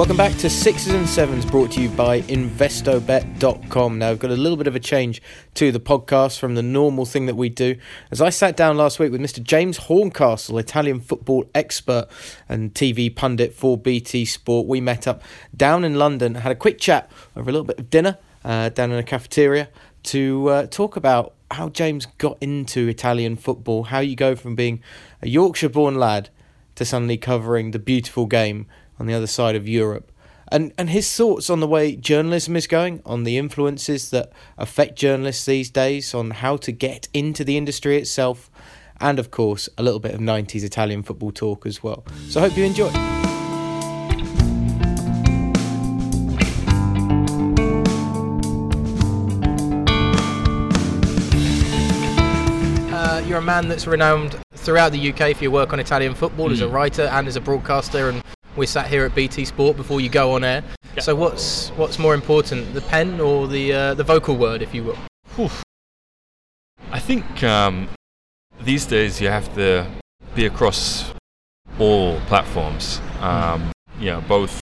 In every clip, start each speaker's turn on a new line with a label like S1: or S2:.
S1: Welcome back to Sixes and Sevens brought to you by Investobet.com. Now, I've got a little bit of a change to the podcast from the normal thing that we do. As I sat down last week with Mr. James Horncastle, Italian football expert and TV pundit for BT Sport, we met up down in London, had a quick chat over a little bit of dinner uh, down in a cafeteria to uh, talk about how James got into Italian football, how you go from being a Yorkshire born lad to suddenly covering the beautiful game on the other side of Europe. And, and his thoughts on the way journalism is going, on the influences that affect journalists these days, on how to get into the industry itself, and of course, a little bit of 90s Italian football talk as well. So I hope you enjoy. Uh, you're a man that's renowned throughout the UK for your work on Italian football mm. as a hmm. writer and as a broadcaster, and we're sat here at BT Sport before you go on air. Yep. So what's what's more important, the pen or the uh, the vocal word, if you will? Whew.
S2: I think um, these days you have to be across all platforms. Um, you know, both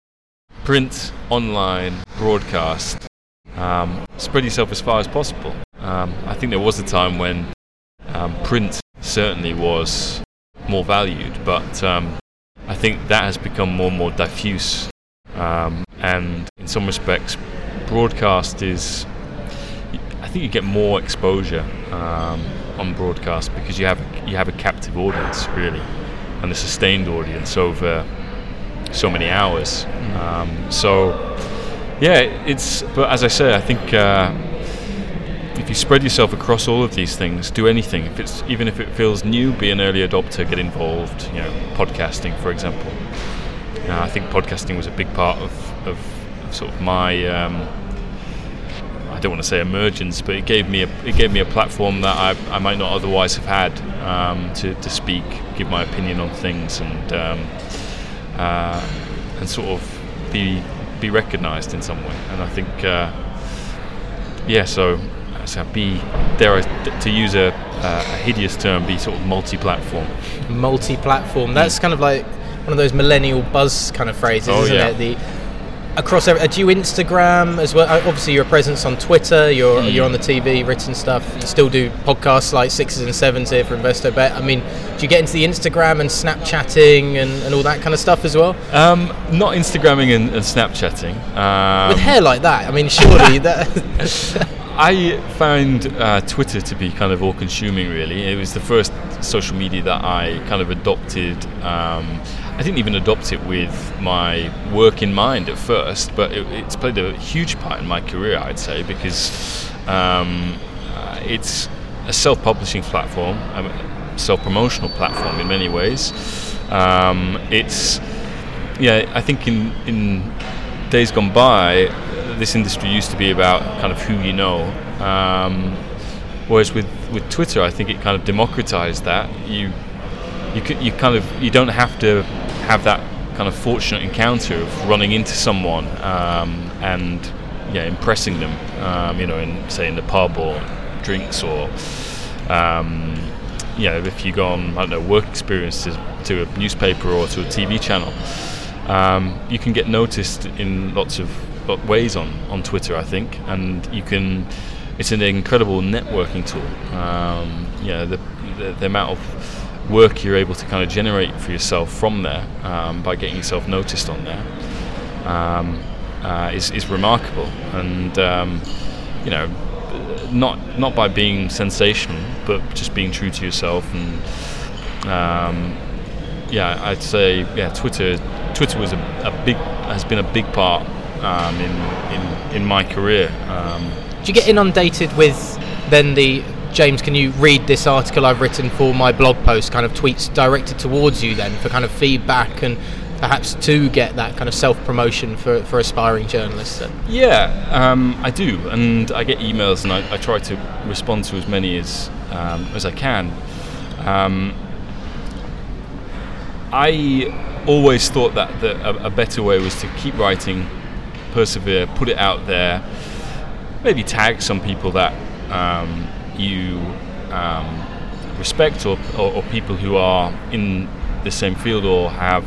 S2: print, online, broadcast. Um, spread yourself as far as possible. Um, I think there was a time when um, print certainly was more valued, but um, I think that has become more and more diffuse. Um, and in some respects, broadcast is, I think you get more exposure um, on broadcast because you have you have a captive audience really, and a sustained audience over so many hours. Mm. Um, so yeah, it's. But as I say, I think. Uh, if you spread yourself across all of these things, do anything. If it's even if it feels new, be an early adopter, get involved. You know, podcasting, for example. Uh, I think podcasting was a big part of, of, of sort of my. Um, I don't want to say emergence, but it gave me a it gave me a platform that I, I might not otherwise have had um, to, to speak, give my opinion on things, and um, uh, and sort of be be recognised in some way. And I think, uh, yeah, so so be I, to use a, a, hideous term, be sort of multi-platform.
S1: Multi-platform. That's kind of like one of those millennial buzz kind of phrases,
S2: oh,
S1: isn't
S2: yeah.
S1: it? The across every, uh, do you Instagram as well? Uh, obviously, your presence on Twitter. You're mm. you're on the TV, written stuff. You still do podcasts like Sixes and Sevens here for Investobet. I mean, do you get into the Instagram and Snapchatting and, and all that kind of stuff as well?
S2: Um, not Instagramming and, and Snapchatting. Um,
S1: With hair like that, I mean, surely that.
S2: I found uh, Twitter to be kind of all-consuming. Really, it was the first social media that I kind of adopted. Um, I didn't even adopt it with my work in mind at first, but it, it's played a huge part in my career, I'd say, because um, uh, it's a self-publishing platform, a self-promotional platform in many ways. Um, it's yeah, I think in in days gone by, this industry used to be about kind of who you know. Um, whereas with, with Twitter, I think it kind of democratized that. You you you kind of you don't have to have that kind of fortunate encounter of running into someone um, and yeah impressing them. Um, you know, in say in the pub or drinks or um, you know if you go on I don't know work experience to, to a newspaper or to a TV channel. Um, you can get noticed in lots of ways on, on Twitter, I think, and you can. It's an incredible networking tool. Um, you know, the, the, the amount of work you're able to kind of generate for yourself from there um, by getting yourself noticed on there um, uh, is, is remarkable. And um, you know, not not by being sensational, but just being true to yourself. And um, yeah, I'd say yeah, Twitter Twitter was a, a big has been a big part um, in, in in my career. Um,
S1: Do you get inundated with then the James? Can you read this article I've written for my blog post? Kind of tweets directed towards you then for kind of feedback and perhaps to get that kind of self promotion for, for aspiring journalists? Then?
S2: Yeah, um, I do, and I get emails, and I, I, try to respond to as many as um, as I can. Um, I always thought that the, a, a, better way was to keep writing persevere, put it out there, maybe tag some people that um, you um, respect or, or, or, people who are in the same field or have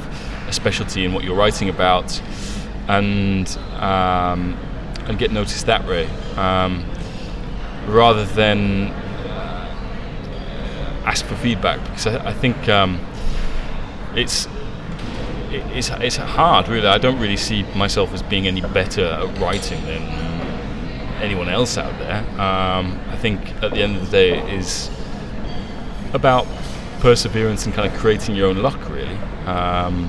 S2: a specialty in what you're writing about. and um, and get noticed that way, um, rather than ask for feedback. Because I, I think um, it's it's it's hard, really. I don't really see myself as being any better at writing than anyone else out there. Um, I think at the end of the day, it is about perseverance and kind of creating your own luck, really. Um,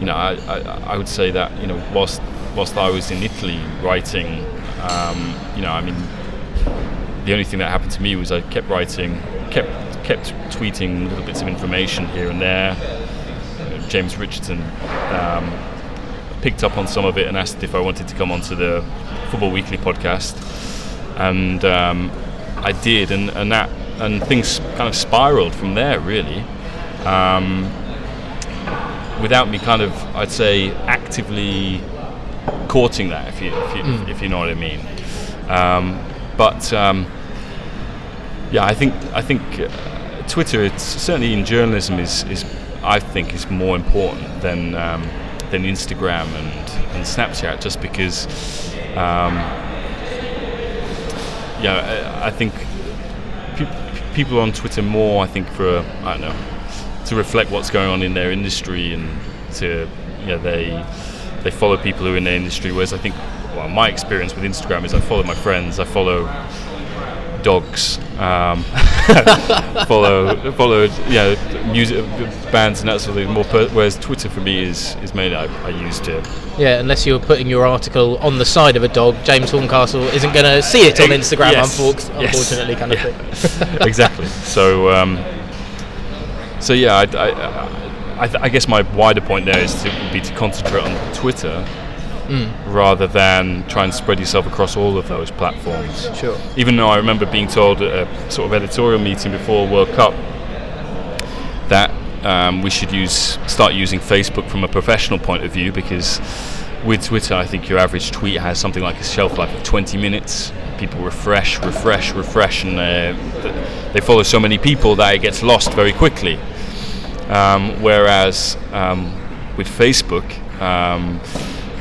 S2: you know, I, I, I, would say that you know, whilst whilst I was in Italy writing, um, you know, I mean, the only thing that happened to me was I kept writing, kept kept tweeting little bits of information here and there. James Richardson um, picked up on some of it and asked if I wanted to come onto the Football Weekly podcast, and um, I did, and, and that and things kind of spiraled from there, really. Um, without me kind of, I'd say, actively courting that, if you if you, mm. if you know what I mean. Um, but um, yeah, I think I think uh, Twitter, it's certainly in journalism, is is I think is more important than um, than Instagram and, and Snapchat, just because. Um, yeah, I, I think pe- people on Twitter more. I think for I don't know to reflect what's going on in their industry and to know, they they follow people who are in their industry. Whereas I think, well, my experience with Instagram is I follow my friends, I follow dogs, um, follow follow you know music bands and that sort of thing. More per- whereas Twitter for me is is mainly I, I use to.
S1: Yeah, unless you're putting your article on the side of a dog, James Horncastle isn't going to see it on Instagram. Yes. Unfortunately, yes. kind of yeah.
S2: thing. exactly. So. Um, so yeah, I, I, I, th- I, guess my wider point there is to be to concentrate on Twitter mm. rather than try and spread yourself across all of those platforms.
S1: Sure.
S2: Even though I remember being told at a sort of editorial meeting before World Cup that um, we should use start using Facebook from a professional point of view because with Twitter, I think your average tweet has something like a shelf life of 20 minutes. People refresh, refresh, refresh, and uh, they follow so many people that it gets lost very quickly. Um, whereas um, with Facebook, um,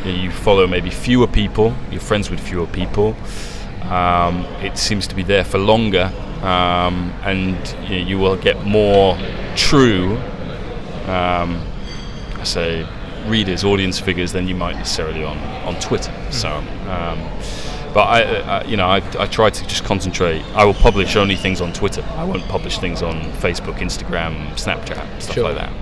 S2: you follow maybe fewer people, you're friends with fewer people. Um, it seems to be there for longer, um, and you, know, you, will get more true, um, I say, readers, audience figures than you might necessarily on on Twitter. Mm. So. But I, I, you know, I, I try to just concentrate. I will publish only things on Twitter. I won't publish things on Facebook, Instagram, Snapchat, stuff sure. like that.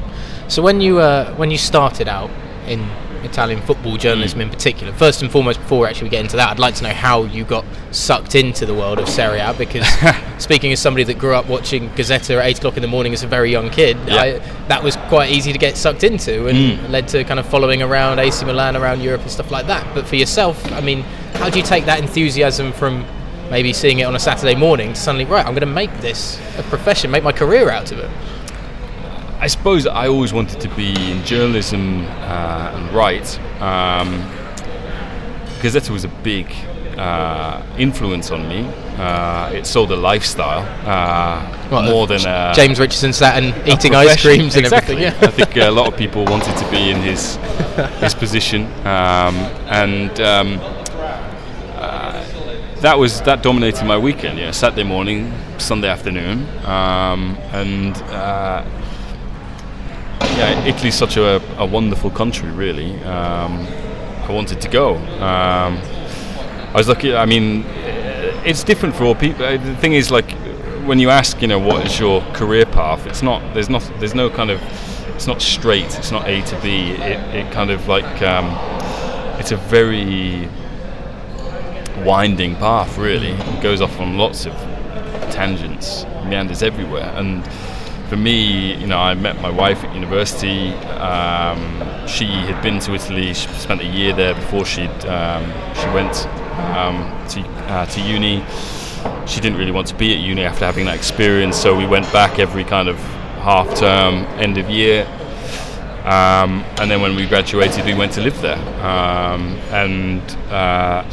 S1: So when you uh, when you started out in Italian football journalism mm. in particular. First and foremost, before we actually we get into that, I'd like to know how you got sucked into the world of Serie A because speaking as somebody that grew up watching Gazzetta at 8 o'clock in the morning as a very young kid, yeah. I, that was quite easy to get sucked into and mm. led to kind of following around AC Milan around Europe and stuff like that. But for yourself, I mean, how do you take that enthusiasm from maybe seeing it on a Saturday morning to suddenly, right, I'm going to make this a profession, make my career out of it?
S2: I suppose I always wanted to be in journalism uh, and write. Um, Gazzetta was a big uh, influence on me. Uh, it sold a lifestyle uh, well, more than uh,
S1: James Richardson sat and eating ice creams and
S2: exactly.
S1: everything.
S2: Yeah. I think a lot of people wanted to be in his his position, um, and um, uh, that was that dominated my weekend. Yeah, Saturday morning, Sunday afternoon, um, and uh, yeah, Italy's such a, a wonderful country, really. Um, I wanted to go. Um, I was lucky. I mean, it's different for all people. Uh, the thing is, like, when you ask, you know, what is your career path? It's not. There's not. There's no kind of. It's not straight. It's not A to B. It, it kind of like. Um, it's a very winding path, really. It goes off on lots of tangents, meanders everywhere, and for me, you know, I met my wife at university. Um, she had been to Italy. She spent a year there before she um, she went um, to uh, to uni. She didn't really want to be at uni after having that experience, so we went back every kind of half term, end of year. Um, and then when we graduated, we went to live there. Um, and uh,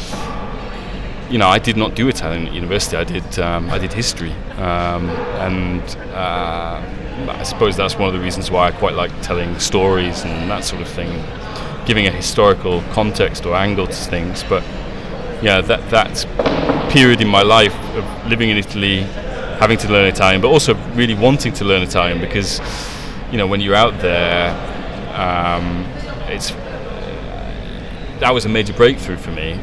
S2: you know, I did not do Italian at university. I did um, I did history, um, and uh, I suppose that's one of the reasons why I quite like telling stories and that sort of thing. giving a historical context or angle to things. But yeah, that that period in my life of living in Italy, having to learn Italian, but also really wanting to learn Italian because you know when you're out there, um, it's that was a major breakthrough for me.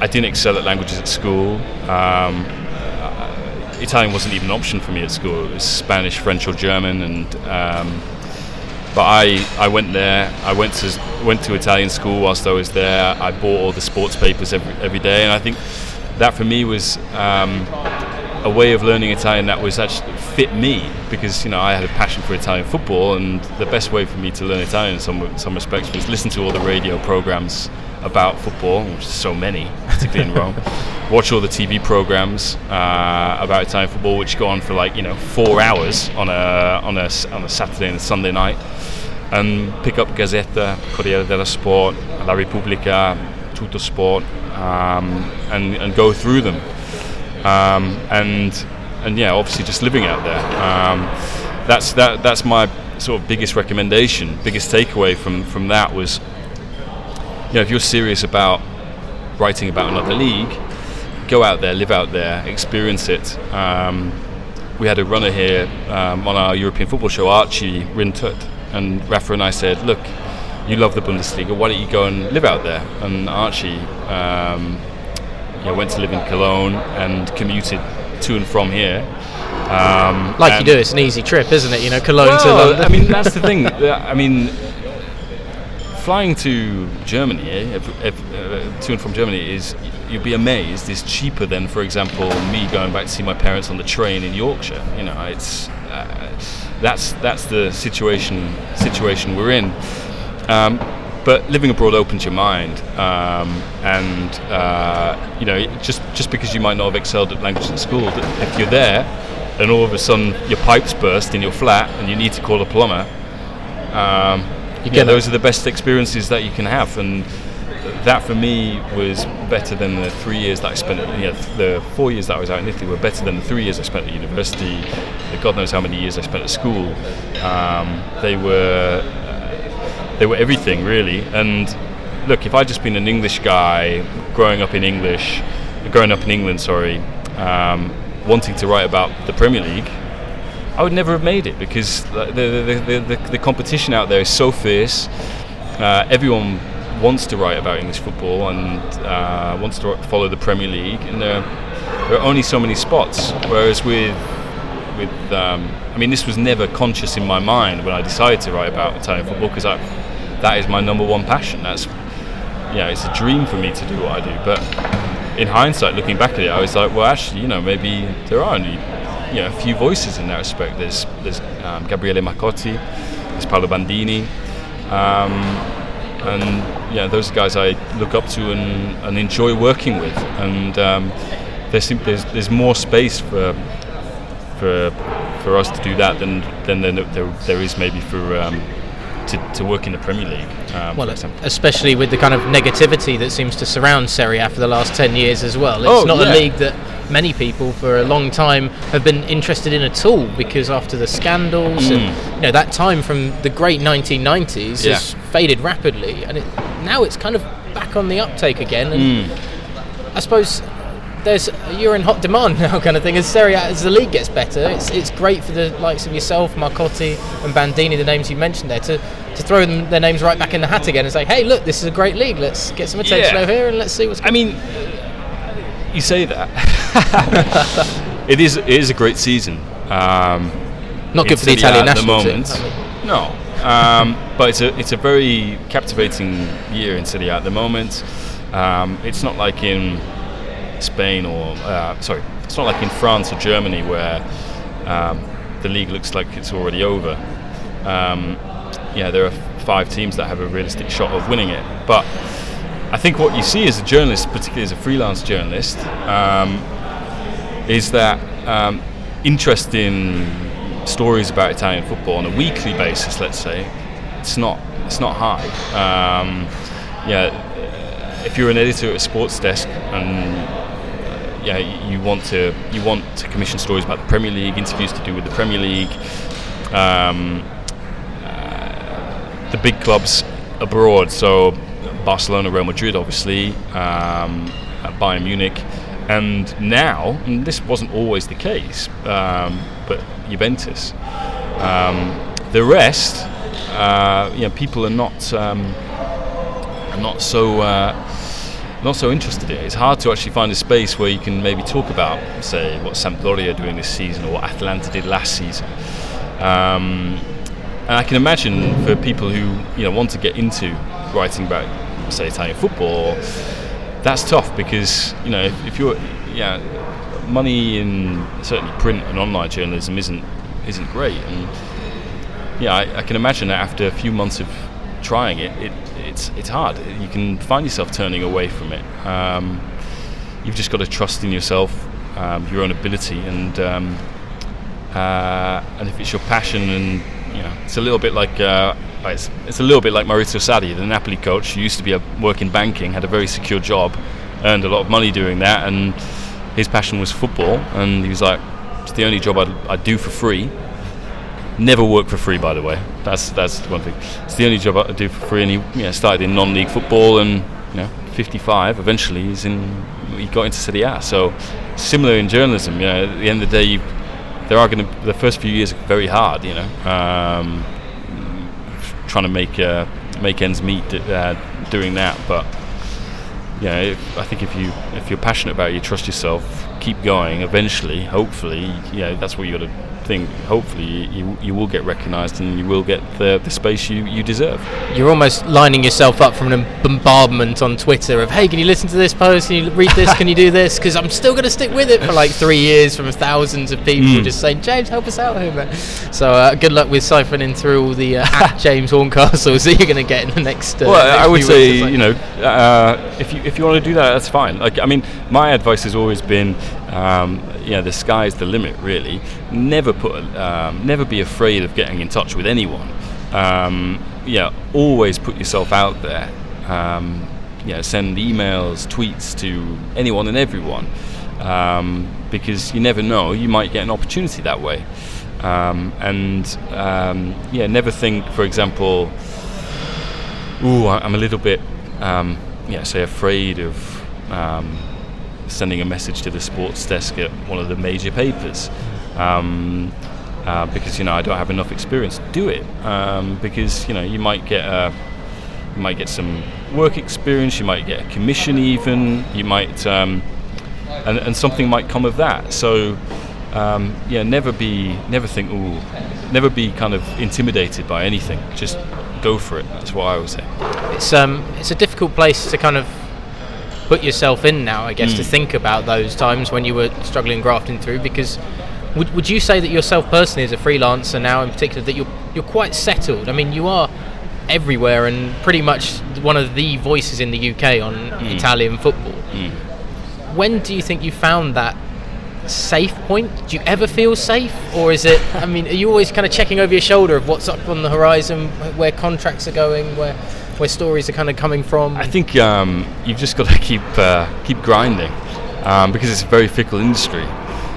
S2: I didn't excel at languages at school. Um, uh, Italian wasn't even an option for me at school. It was Spanish, French, or German, and um, but I, I went there. I went to went to Italian school whilst I was there. I bought all the sports papers every every day, and I think that for me was um, a way of learning Italian that was actually fit me because you know I had a passion for Italian football, and the best way for me to learn Italian in some some respects was listen to all the radio programs about football, which is so many, in Rome. Watch all the TV programs uh, about Italian football, which go on for like you know four hours on a on a on a Saturday and a Sunday night, and pick up Gazzetta, Corriere dello Sport, La Repubblica, Tutto Sport, um, and and go through them, um, and and yeah, obviously just living out there. Um, that's that that's my sort of biggest recommendation, biggest takeaway from from that was you know, if you're serious about writing about another league, go out there, live out there, experience it. Um, we had a runner here um, on our European football show, Archie Rhind-Tutt, and Rafa and I said, look, you love the Bundesliga, why don't you go and live out there? And Archie um, you know, went to live in Cologne and commuted to and from here.
S1: Um, like you do, it's an easy trip, isn't it? You know, Cologne well, to London.
S2: I mean, that's the thing. I mean, flying to Germany, eh, if, if, uh, to and from Germany, is you'd be amazed is cheaper than, for example, me going back to see my parents on the train in Yorkshire. You know, it's uh, that's that's the situation situation we're in. Um, but living abroad opens your mind, um, and uh, you know, just just because you might not have excelled at language at school, if you're there, and all of a sudden your pipes burst in your flat, and you need to call a plumber. Um, you yeah, those are the best experiences that you can have, and that for me was better than the three years that I spent. You know, the four years that I was out in Italy were better than the three years I spent at university. God knows how many years I spent at school. Um, they were uh, they were everything really. And look, if I'd just been an English guy growing up in English, growing up in England, sorry, um, wanting to write about the Premier League, I would never have made it because the the, the, the, competition out there is so fierce. Uh, everyone wants to write about English football and uh, wants to follow the Premier League, and there, there are only so many spots. Whereas with with um, I mean, this was never conscious in my mind when I decided to write about Italian football because that is my number one passion. That's yeah, it's a dream for me to do what I do. But in hindsight, looking back at it, I was like, well, actually, you know, maybe there are only you know, a few voices in that respect. There's there's um, Gabriele Marcotti, there's Paolo Bandini, um, and yeah, those guys I look up to and, and enjoy working with. And um, there's, there's there's more space for for for us to do that than than there, there, there is maybe for um, to, to work in the Premier League. Um,
S1: well, especially with the kind of negativity that seems to surround Serie A for the last 10 years as well. It's oh, not yeah. a league that many people for a long time have been interested in at all because after the scandals mm. and you know that time from the great 1990s yeah. has faded rapidly and it, now it's kind of back on the uptake again and mm. I suppose there's you're in hot demand now, kind of thing. As Serie A, as the league gets better, it's it's great for the likes of yourself, Marcotti, and Bandini, the names you mentioned there, to to throw them, their names right back in the hat again and say, hey, look, this is a great league. Let's get some attention yeah. over here and let's see what's. going.
S2: I mean, you say that. it is it is a great season. Um,
S1: Not good for the Italian
S2: at
S1: the
S2: moment. No, um, but it's a it's a very captivating year in Serie A at the moment. Um, it's not like in Spain or uh, sorry, it's not like in France or Germany where um, the league looks like it's already over. Um, yeah, there are five teams that have a realistic shot of winning it, but I think what you see as a journalist, particularly as a freelance journalist, um, is that um, interest in stories about Italian football on a weekly basis, let's say, it's not it's not high. Um, yeah, if you're an editor at a sports desk and yeah, you want to you want to commission stories about the Premier League, interviews to do with the Premier League. Um, uh, the big clubs abroad. So Barcelona, Real Madrid, obviously, um, Bayern Munich, and now, and this wasn't always the case, um, but Juventus. Um, the rest, uh, you know, people are not um, not so. Uh, not so interested in it. It's hard to actually find a space where you can maybe talk about, say, what Sampdoria are doing this season or what Atalanta did last season. Um, and I can imagine for people who you know want to get into writing about, say, Italian football, that's tough because you know if, if you're yeah money in certainly print and online journalism isn't isn't great. And yeah I, I, can imagine that after a few months of trying it, it it's it's hard. You can find yourself turning away from it. Um, you've just got to trust in yourself um, your own ability and um, uh, and if it's your passion and you know it's a little bit like uh, it's, it's a little bit like Maurizio Sarri, the Napoli coach, used to be a work in banking, had a very secure job, earned a lot of money doing that, and his passion was football. And he was like, "It's the only job I'd, I'd do for free." Never work for free, by the way. That's that's one thing. It's the only job I do for free. And he you know, started in non-league football, and you know, 55. Eventually, he's in. He got into Serie A. So similar in journalism. You know, at the end of the day, you, there are going to the first few years are very hard. You know. Um, trying to make uh, make ends meet uh, doing that. But yeah, if, I think if you if you're passionate about it, you trust yourself, keep going. Eventually, hopefully, yeah, that's what you got to think hopefully you, you will get recognised and you will get the, the space you, you deserve.
S1: You're almost lining yourself up from a bombardment on Twitter of, hey, can you listen to this post? Can you read this? can you do this? Because I'm still going to stick with it for like three years from thousands of people mm. just saying, James, help us out here, man. So uh, good luck with siphoning through all the uh, James Horncastles that you're going to get in the next.
S2: Uh, well, next I would say, you know, uh, if you if you want to do that, that's fine. Like, I mean, my advice has always been um, know, the sky's the limit, really. Never put, um, never be afraid of getting in touch with anyone. Um, yeah, always put yourself out there. Um, yeah, send emails, tweets to anyone and everyone, um, because you never know, you might get an opportunity that way. Um, and yeah, never think, for example, ooh, I'm a little bit, yeah, say afraid of sending a message to the sports desk at one of the major papers. Um, uh, because you know I don't have enough experience. Do it um, because you know you might get a, you might get some work experience. You might get a commission even. You might um, and, and something might come of that. So um, yeah, never be never think ooh, never be kind of intimidated by anything. Just go for it. That's what I would say.
S1: It's um it's a difficult place to kind of put yourself in now, I guess, mm. to think about those times when you were struggling grafting through? Because would, would you say that yourself personally as a freelancer now, in particular, that you're you're quite settled? I mean, you are everywhere and pretty much one of the voices in the UK on mm. Italian football. Mm. When do you think you found that safe point? Do you ever feel safe, or is it? I mean, are you always kind of checking over your shoulder of what's up on the horizon, where contracts are going, where where stories are kind of coming from?
S2: I think um, you've just got to keep uh, keep grinding um, because it's a very fickle industry.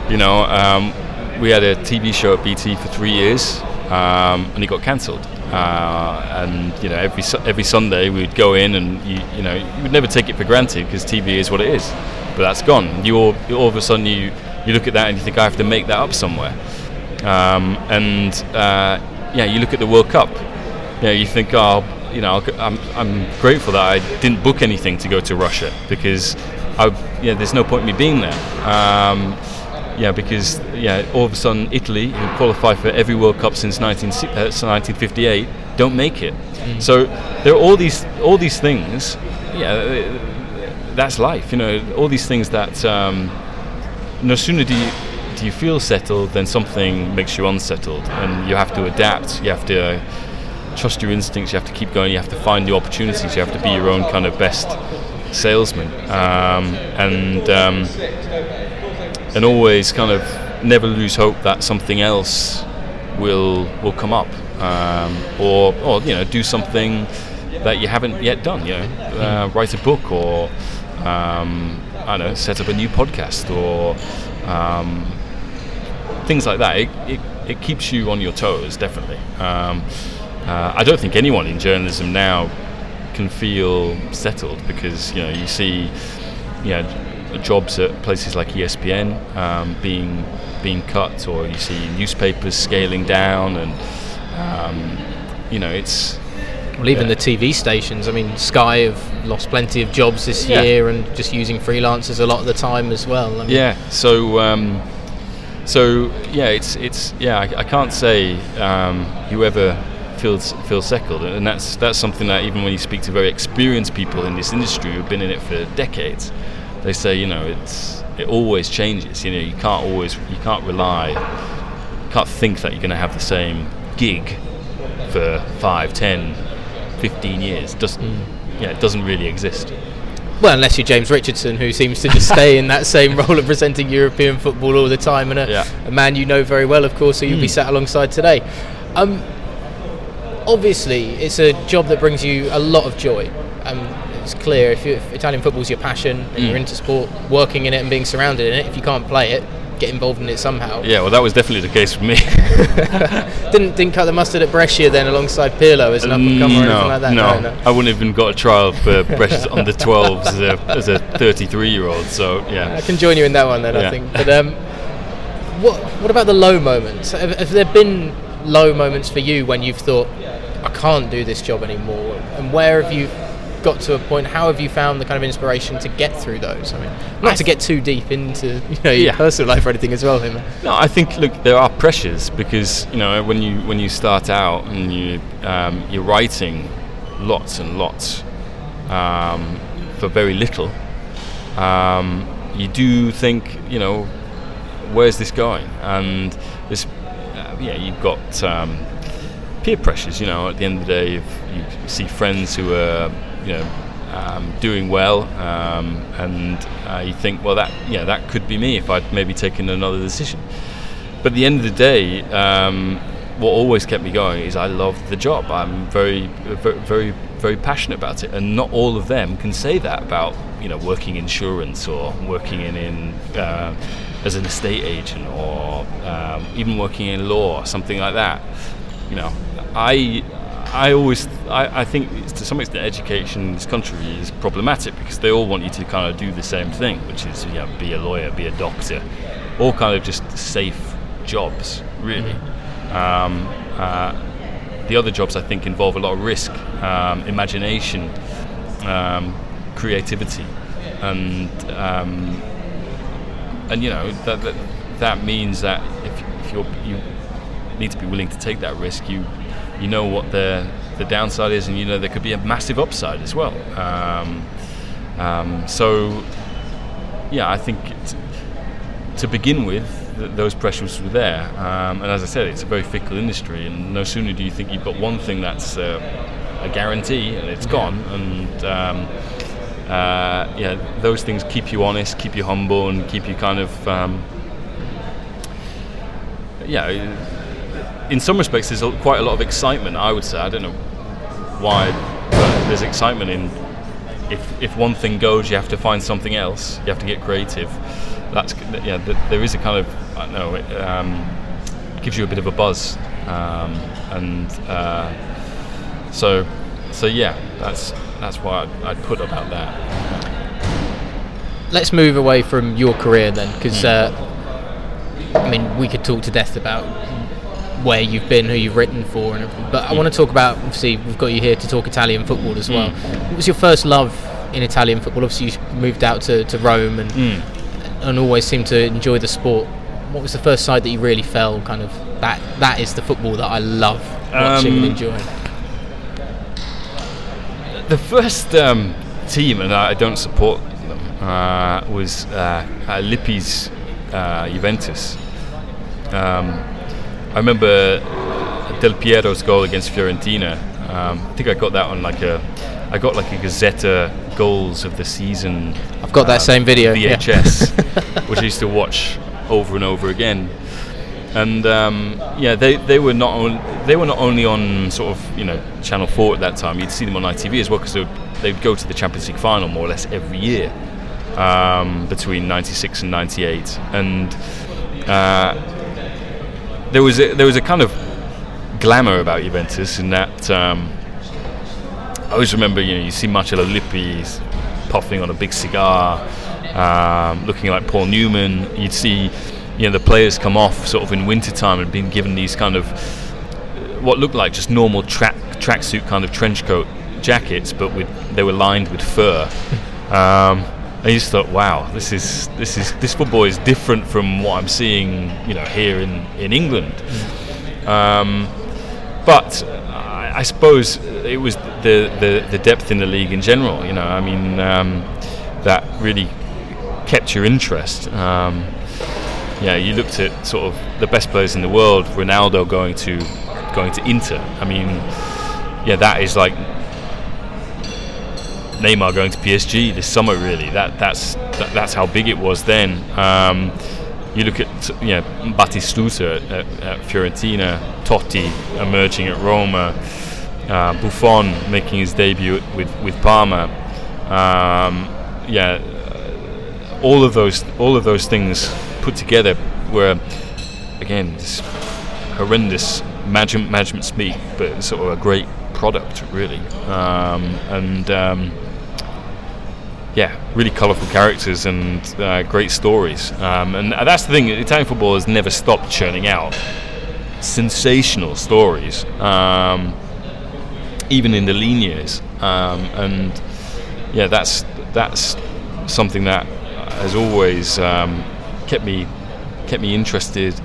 S2: You know, um, we had a TV show at BT for three years um, and it got cancelled. Uh, and you know, every every Sunday we'd go in and you, you know you would never take it for granted because TV is what it is. But that's gone. You all, all of a sudden you you look at that and you think I have to make that up somewhere. Um, and uh, yeah, you look at the World Cup. You know, you think, oh, you know, I'm, I'm grateful that I didn't book anything to go to Russia because, I, yeah, there's no point in me being there. Um, yeah, because yeah, all of a sudden Italy, who qualified for every World Cup since 19, uh, 1958, don't make it. Mm. So there are all these all these things. Yeah, uh, that's life. You know, all these things that um, no sooner do you do you feel settled, then something makes you unsettled, and you have to adapt. You have to. Uh, trust your instincts. You have to keep going. You have to find the opportunities. You have to be your own kind of best salesman, um, and um, and always kind of never lose hope that something else will will come up, um, or or you know do something that you haven't yet done. You know, uh, write a book or um, I don't know, set up a new podcast or um, things like that. It, it, it keeps you on your toes, definitely. Uh, I don't think anyone in journalism now can feel settled because you know you see you know jobs at places like ESPN um, being being cut, or you see newspapers scaling down, and um, you know it's
S1: well, even
S2: Yeah.
S1: the TV stations. I mean, Sky have lost plenty of jobs this
S2: Yeah.
S1: year and just using freelancers a lot of the time as well. I mean,
S2: Yeah. So, um, so yeah, it's it's yeah. I, I can't say um, whoever feels feels settled, and that's that's something that even when you speak to very experienced people in this industry who've been in it for decades, they say you know it's it always changes. You know, you can't always you can't rely, you can't think that you're going to have the same gig for five, ten, fifteen years. Just yeah, it doesn't really exist.
S1: Well, unless you're James Richardson, who seems to just stay in that same role of presenting European football all the time, and a,
S2: Yeah.
S1: a man you know very well, of course, who you'll be sat alongside today. Um, obviously, it's a job that brings you a lot of joy. Um, it's clear if, you, if Italian football's your passion and you're into sport, working in it and being surrounded in it, if you can't play it, get involved in it somehow.
S2: Yeah, well, that was definitely the case for me.
S1: Didn't didn't cut the mustard at Brescia then alongside Pirlo as an up and comer or anything like that.
S2: no,
S1: no.
S2: I wouldn't even got a trial for Brescia's under 12s as a, as a 33 year old. So yeah, I
S1: can join you in that one then, I think. But um, what what about the low moments? Have, have there been low moments for you when you've thought, I can't do this job anymore? And where have you got to a point? How have you found the kind of inspiration to get through those? I mean, not
S2: I
S1: to get too deep into you know your
S2: Yeah.
S1: personal life or anything as well, Him.
S2: no, I think look, there are pressures because you know when you when you start out and you um, you're writing lots and lots um, for very little, um, you do think you know where's this going? And yeah, you've got um, peer pressures. You know, at the end of the day, you see friends who are, you know, um, doing well, um, and uh, you think, well, that, yeah, that could be me if I'd maybe taken another decision. But at the end of the day, um, what always kept me going is I love the job. I'm very, very, very, very passionate about it, and not all of them can say that about you know working insurance or working in in uh, as an estate agent or um, even working in law or something like that. You know, I I always I, I think to some extent education in this country is problematic because they all want you to kind of do the same thing, which is you know, be a lawyer, be a doctor, all kind of just safe jobs, really. Um, uh, the other jobs I think involve a lot of risk, um, imagination, um, creativity, and um, and you know that, that that means that if, if you're you need to be willing to take that risk, you you know what the the downside is, and you know there could be a massive upside as well. Um, um, so yeah, I think to begin with, th- those pressures were there. Um, and as I said, it's a very fickle industry, and no sooner do you think you've got one thing that's uh, a guarantee and it's gone, and um, uh, yeah, those things keep you honest, keep you humble, and keep you kind of um, yeah. In some respects, there's quite a lot of excitement. I would say I don't know why, but there's excitement in if if one thing goes, you have to find something else. You have to get creative. That's yeah. th- There is a kind of I don't know. It um, gives you a bit of a buzz, um, and uh, so so yeah. That's that's why I'd, I'd put about that.
S1: Let's move away from your career then, because uh, I mean we could talk to death about where you've been, who you've written for, and everything. But I want to talk about. Obviously, we've got you here to talk Italian football as well. What was your first love in Italian football? Obviously, you moved out to, to Rome and and always seemed to enjoy the sport. What was the first side that you really fell kind of that that is the football that I love watching and
S2: Um,
S1: enjoying?
S2: The first um, team, and I don't support them, uh, was uh, Lippi's uh, Juventus. Um, I remember Del Piero's goal against Fiorentina. Um, I think I got that on like a, I got like a Gazzetta goals of the season.
S1: I've got that
S2: uh,
S1: same video, yeah.
S2: VHS, which I used to watch over and over again. And um, yeah, they, they were not on, they were not only on sort of you know Channel Four at that time. You'd see them on ITV as well because they they'd go to the Champions League final more or less every year um, between '96 and '98. And uh, there was a, there was a kind of glamour about Juventus in that um, I always remember, you know, you see Marcello Lippi puffing on a big cigar, um, looking like Paul Newman. You'd see, you know, the players come off sort of in wintertime and being given these kind of what looked like just normal track tracksuit kind of trench coat jackets, but with they were lined with fur. Um, I just thought, wow, this is this is this football is different from what I'm seeing, you know, here in in England. Um, but I, I suppose it was the, the the depth in the league in general. You know, I mean, um, that really kept your interest. Um, yeah, you looked at sort of the best players in the world, Ronaldo going to going to Inter. I mean, yeah, that is like Neymar going to PSG this summer. Really, that that's that, that's how big it was then. Um, you look at you know Batistuta at, at, at Fiorentina, Totti emerging at Roma, uh, Buffon making his debut with with Parma. Um, yeah, all of those all of those things put together were again this horrendous management management speak, but sort of a great product really, um, and. Um, yeah, really colourful characters and uh, great stories. Um, and that's the thing, Italian football has never stopped churning out sensational stories, um, even in the lean years. Um, and yeah, that's that's something that has always um, kept me kept me interested,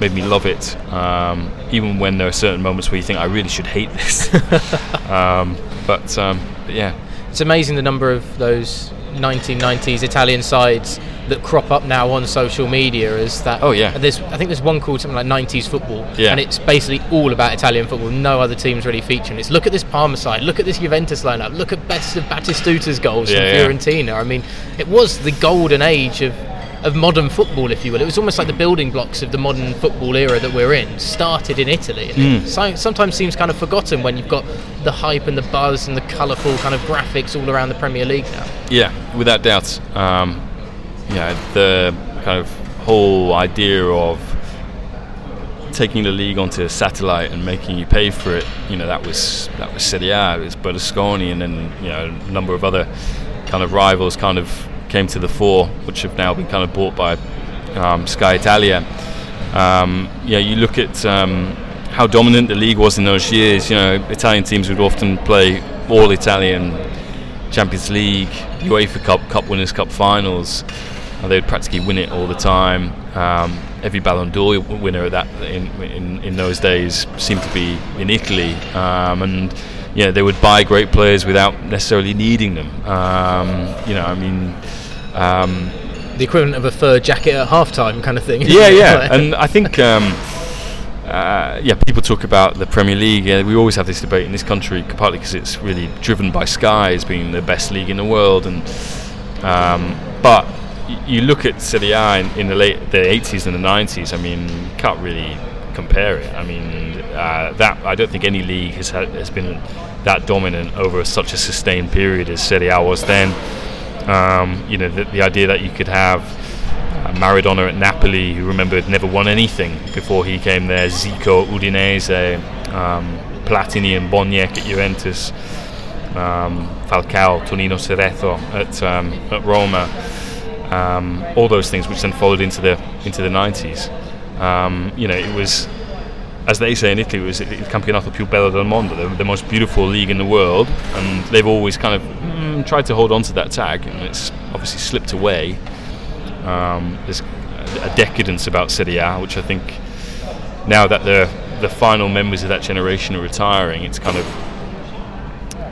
S2: made me love it. Um, even when there are certain moments where you think I really should hate this, um, but, but yeah
S1: it's amazing the number of those 1990s Italian sides that crop up now on social media is that.
S2: Oh yeah.
S1: There's I think there's one called something like 90s football.
S2: Yeah.
S1: And it's basically all about Italian football. No other teams really featuring. It's look at this Parma side. Look at this Juventus lineup. Look at best of Batistuta's goals
S2: yeah,
S1: from Fiorentina. Yeah. I mean, it was the golden age of of modern football, if you will. It was almost like the building blocks of the modern football era that we're in started in Italy. And mm. so, sometimes seems kind of forgotten when you've got the hype and the buzz and the colourful kind of graphics all around the Premier League now.
S2: Yeah, without doubt. Um, yeah, the kind of whole idea of taking the league onto a satellite and making you pay for it, you know, that was that was Serie A, it was Berlusconi, and then you know a number of other kind of rivals kind of came to the fore, which have now been kind of bought by um, Sky Italia. Um, yeah, you look at um, how dominant the league was in those years. You know, Italian teams would often play all Italian Champions League, UEFA Cup, Cup Winners' Cup finals. Uh, they would practically win it all the time. Um, every Ballon d'Or winner at that in, in, in those days seemed to be in Italy, um, and yeah, they would buy great players without necessarily needing them. Um, you know, I mean. Um,
S1: the equivalent of a fur jacket at halftime, kind of thing.
S2: Yeah, yeah, and I think um, uh, yeah, people talk about the Premier League. Yeah, we always have this debate in this country, partly because it's really driven by Sky as being the best league in the world, and um, but y- you look at Serie A in, in, the late the 80s and the 90s. I mean, you can't really compare it. I mean, uh, that I don't think any league has has been that dominant over such a sustained period as Serie A was then. Um, you know, the, the, idea that you could have uh, Maradona at Napoli, who remember never won anything before he came there, Zico at Udinese, um, Platini and Boniek at Juventus, um, Falcao, Toninho Cerezo at, um, at Roma, um, all those things which then followed into the into the 90s. Um, you know, it was as they say in Italy, it was il campionato più bello del mondo, the, the, most beautiful league in the world, and they've always kind of mm, tried to hold on to that tag, and it's obviously slipped away. Um, there's a decadence about Serie A, which I think now that the the final members of that generation are retiring, it's kind of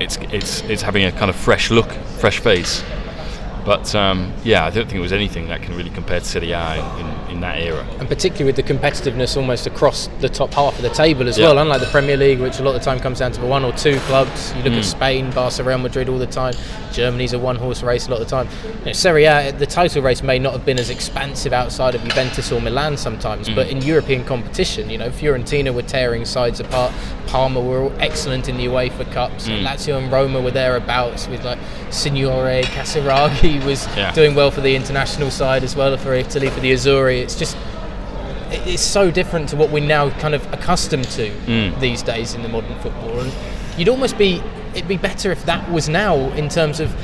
S2: it's it's it's having a kind of fresh look, fresh face. But um, yeah, I don't think it was anything that can really compare to Serie A in, in, in, that era.
S1: And particularly with the competitiveness almost across the top half of the table as yeah. well, unlike the Premier League, which a lot of the time comes down to the one or two clubs. You look mm. at Spain, Barcelona, Real Madrid all the time. Germany's a one-horse race a lot of the time. You know, Serie A, the title race may not have been as expansive outside of Juventus or Milan sometimes, mm. but in European competition, you know, Fiorentina were tearing sides apart. Parma were all excellent in the UEFA Cups. Mm. Lazio and Roma were thereabouts with like Signori, Casiraghi was yeah. doing well for the international side as well for Italy for the Azzurri. It's just it's so different to what we're now kind of accustomed to mm. these days in the modern football, and you'd almost be
S3: it'd be better if that was now in terms of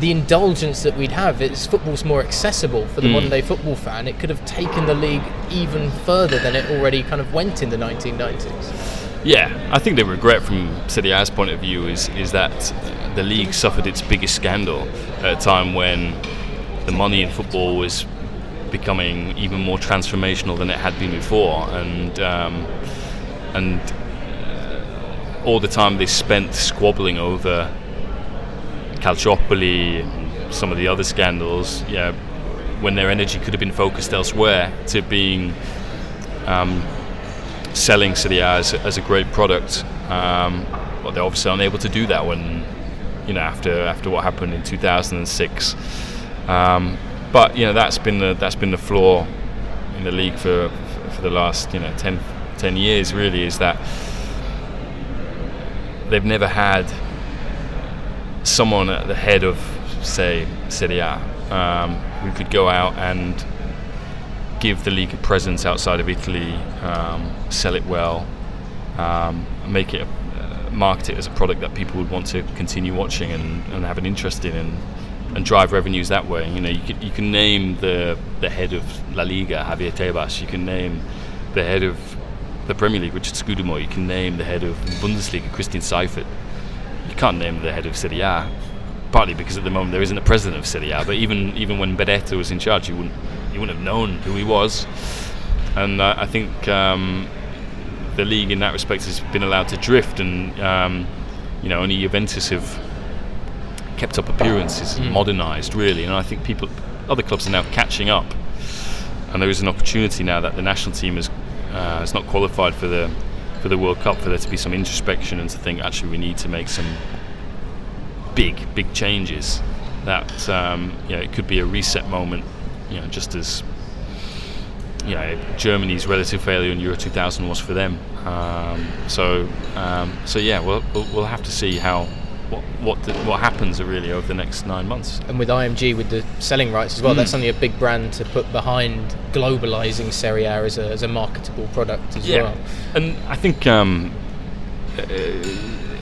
S3: the indulgence that we'd have. It's football's more accessible for the
S2: Mm.
S3: modern day football fan. It could have taken the league even further than it already kind of went in the 1990s.
S2: Yeah, I think the regret from Serie A's point of view is is that the league suffered its biggest scandal at a time when the money in football was becoming even more transformational than it had been before, and um, and all the time they spent squabbling over Calciopoli and some of the other scandals, yeah, when their energy could have been focused elsewhere to being um, selling Serie A as, as a great product. Um, but they're obviously unable to do that when, you know, after after what happened in 2006. Um, but you know that's been the that's been the flaw in the league for for the last you know 10, 10 years. Really, is that they've never had someone at the head of say Serie A um, who could go out and give the league a presence outside of Italy, um, sell it well, um, make it, uh, market it as a product that people would want to continue watching and, and have an interest in, and, and drive revenues that way. You know, you can, you can name the the head of La Liga, Javier Tebas. You can name the head of the Premier League, Richard Scudamore. You can name the head of Bundesliga, Christian Seifert. You can't name the head of Serie A, partly because at the moment there isn't a president of Serie A. But even even when Beretta was in charge, you wouldn't you wouldn't have known who he was. And uh, I think um, the league, in that respect, has been allowed to drift, and um, you know only Juventus have kept up appearances,
S3: Mm.
S2: modernised really. And I think people, other clubs are now catching up, and there is an opportunity now that the national team has uh, has not qualified for the for the World Cup for there to be some introspection and to think actually we need to make some big big changes. That um, you know it could be a reset moment, you know, just as you know Germany's relative failure in Euro 2000 was for them. Um, so um, so yeah, we'll, we'll have to see how what what the, what happens really over the next nine months.
S3: And with IMG with the selling rights as well, that's
S2: Mm.
S3: only a big brand to put behind globalizing Serie A as a, as a marketable product as well.
S2: and I think um, uh,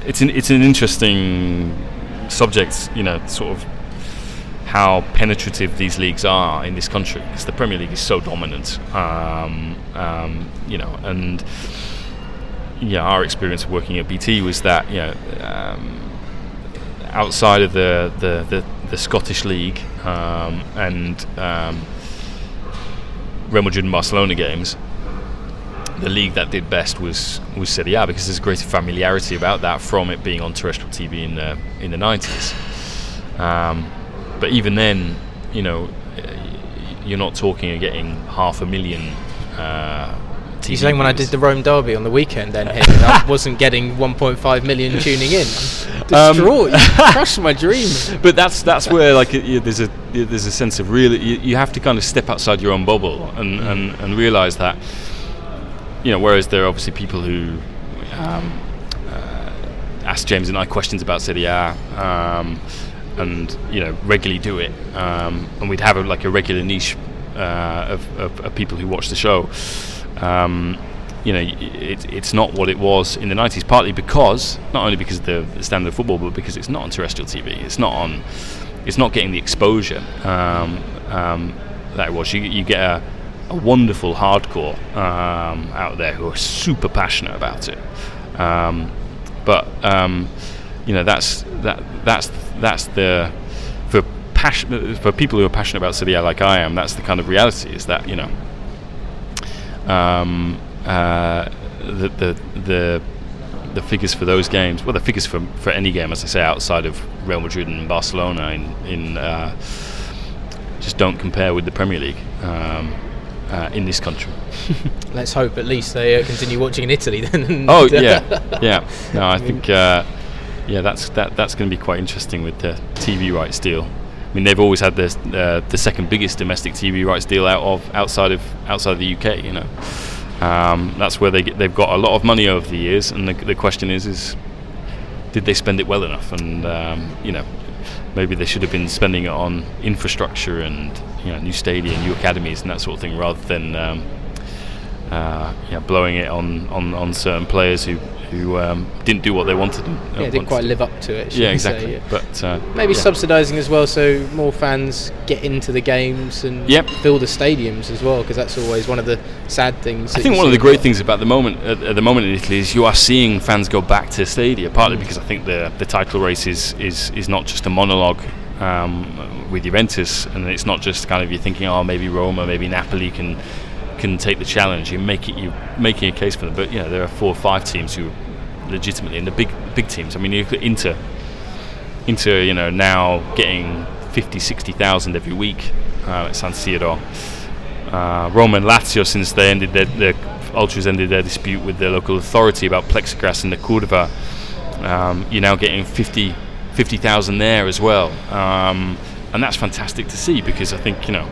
S2: it's an it's an interesting subject. You know, sort of how penetrative these leagues are in this country because the Premier League is so dominant. Um, um, you know, and yeah, our experience of working at BT was that you know. Um, outside of the, the, the, the Scottish League um, and um, Real Madrid and Barcelona games, the league that did best was was Serie A because there's greater familiarity about that from it being on terrestrial TV in the in the 90s. Um, but even then, you know, you're not talking of getting half a million. Uh, TV
S3: You're saying when I did the Rome Derby on the weekend, then here, I wasn't getting 1.5 million tuning in.
S2: Um,
S3: Destroyed, crushed my dream.
S2: but that's that's where like it, you, there's a there's a sense of really you, you have to kind of step outside your own bubble and, and, and realize that you know whereas there are obviously people who um, uh, ask James and I questions about Serie A um, and you know regularly do it um, and we'd have a, like a regular niche uh, of, of, of people who watch the show um, you know, it, it's not what it was in the 90s, partly because, not only because of the, standard of football, but because it's not on terrestrial TV. It's not on, it's not getting the exposure um, um, that it was. You, you get a, a wonderful hardcore um, out there who are super passionate about it. Um, but, um, you know, that's, that, that's, that's the, for, passion, for people who are passionate about A like I am, that's the kind of reality is that, you know, um, uh, the, the the the figures for those games, well, the figures for for any game, as I say, outside of Real Madrid and Barcelona, in in uh, just don't compare with the Premier League um, uh, in this country.
S3: Let's hope at least they uh, continue watching in Italy then.
S2: Oh yeah, yeah. No, I think uh, yeah, that's that that's going to be quite interesting with the TV rights deal. I mean, they've always had this, uh, the second biggest domestic TV rights deal out of outside of outside of the UK. You know, um, that's where they get, they've got a lot of money over the years, and the, the question is, is did they spend it well enough? And um, you know, maybe they should have been spending it on infrastructure and you know, new stadium, new academies, and that sort of thing, rather than um, uh, yeah, blowing it on, on, on certain players who, who um, didn't do what they wanted.
S3: Yeah, didn't quite live up to it.
S2: Yeah,
S3: say,
S2: exactly.
S3: yeah.
S2: But uh,
S3: Maybe
S2: yeah.
S3: subsidising as well, so more fans get into the games and
S2: Yep.
S3: fill the stadiums as well, because that's always one of the sad things.
S2: I think one of the great things about the moment at, at the moment in Italy is you are seeing fans go back to stadia. Partly because I think the the title race is is, is not just a monologue um, with Juventus, and it's not just kind of you're thinking, oh, maybe Roma, maybe Napoli can can take the challenge. You make it you making a case for them, but you know there are four or five teams who legitimately and the big big teams. I mean, you Inter, Inter, you know, now getting 50, 60,000 every week uh, at San Siro. Uh, Roma and Lazio, since they ended their, their ultras ended their dispute with the local authority about plexiglass in the Curva, um, you're now getting 50 50,000 there as well, um, and that's fantastic to see because I think you know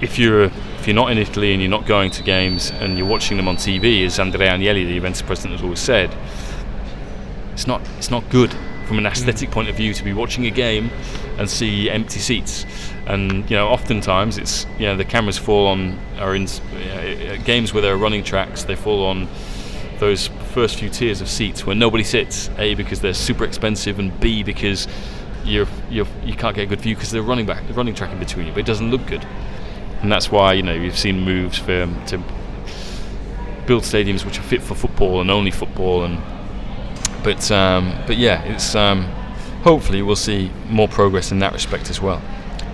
S2: if you're if you're not in Italy and you're not going to games and you're watching them on TV, as Andrea Agnelli, the Juventus president, has always said, it's not it's not good from an aesthetic point of view to be watching a game and see empty seats. And you know, oftentimes it's you know the cameras fall on are in uh, games where there are running tracks. They fall on those first few tiers of seats where nobody sits. A because they're super expensive, and B because you're, you're you can't get a good view because they're running back, running track in between you. But it doesn't look good, and that's why you know you've seen moves for um, to build stadiums which are fit for football and only football. And but um, but yeah, it's um, hopefully we'll see more progress in that respect as well.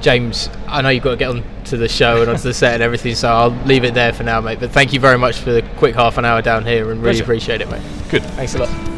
S3: James, I know you've got to get on to the show and onto the set and everything, so I'll leave it there for now, mate. But thank you very much for the quick half an hour down here and really
S2: Pleasure.
S3: appreciate it, mate.
S2: Good.
S3: Thanks a lot.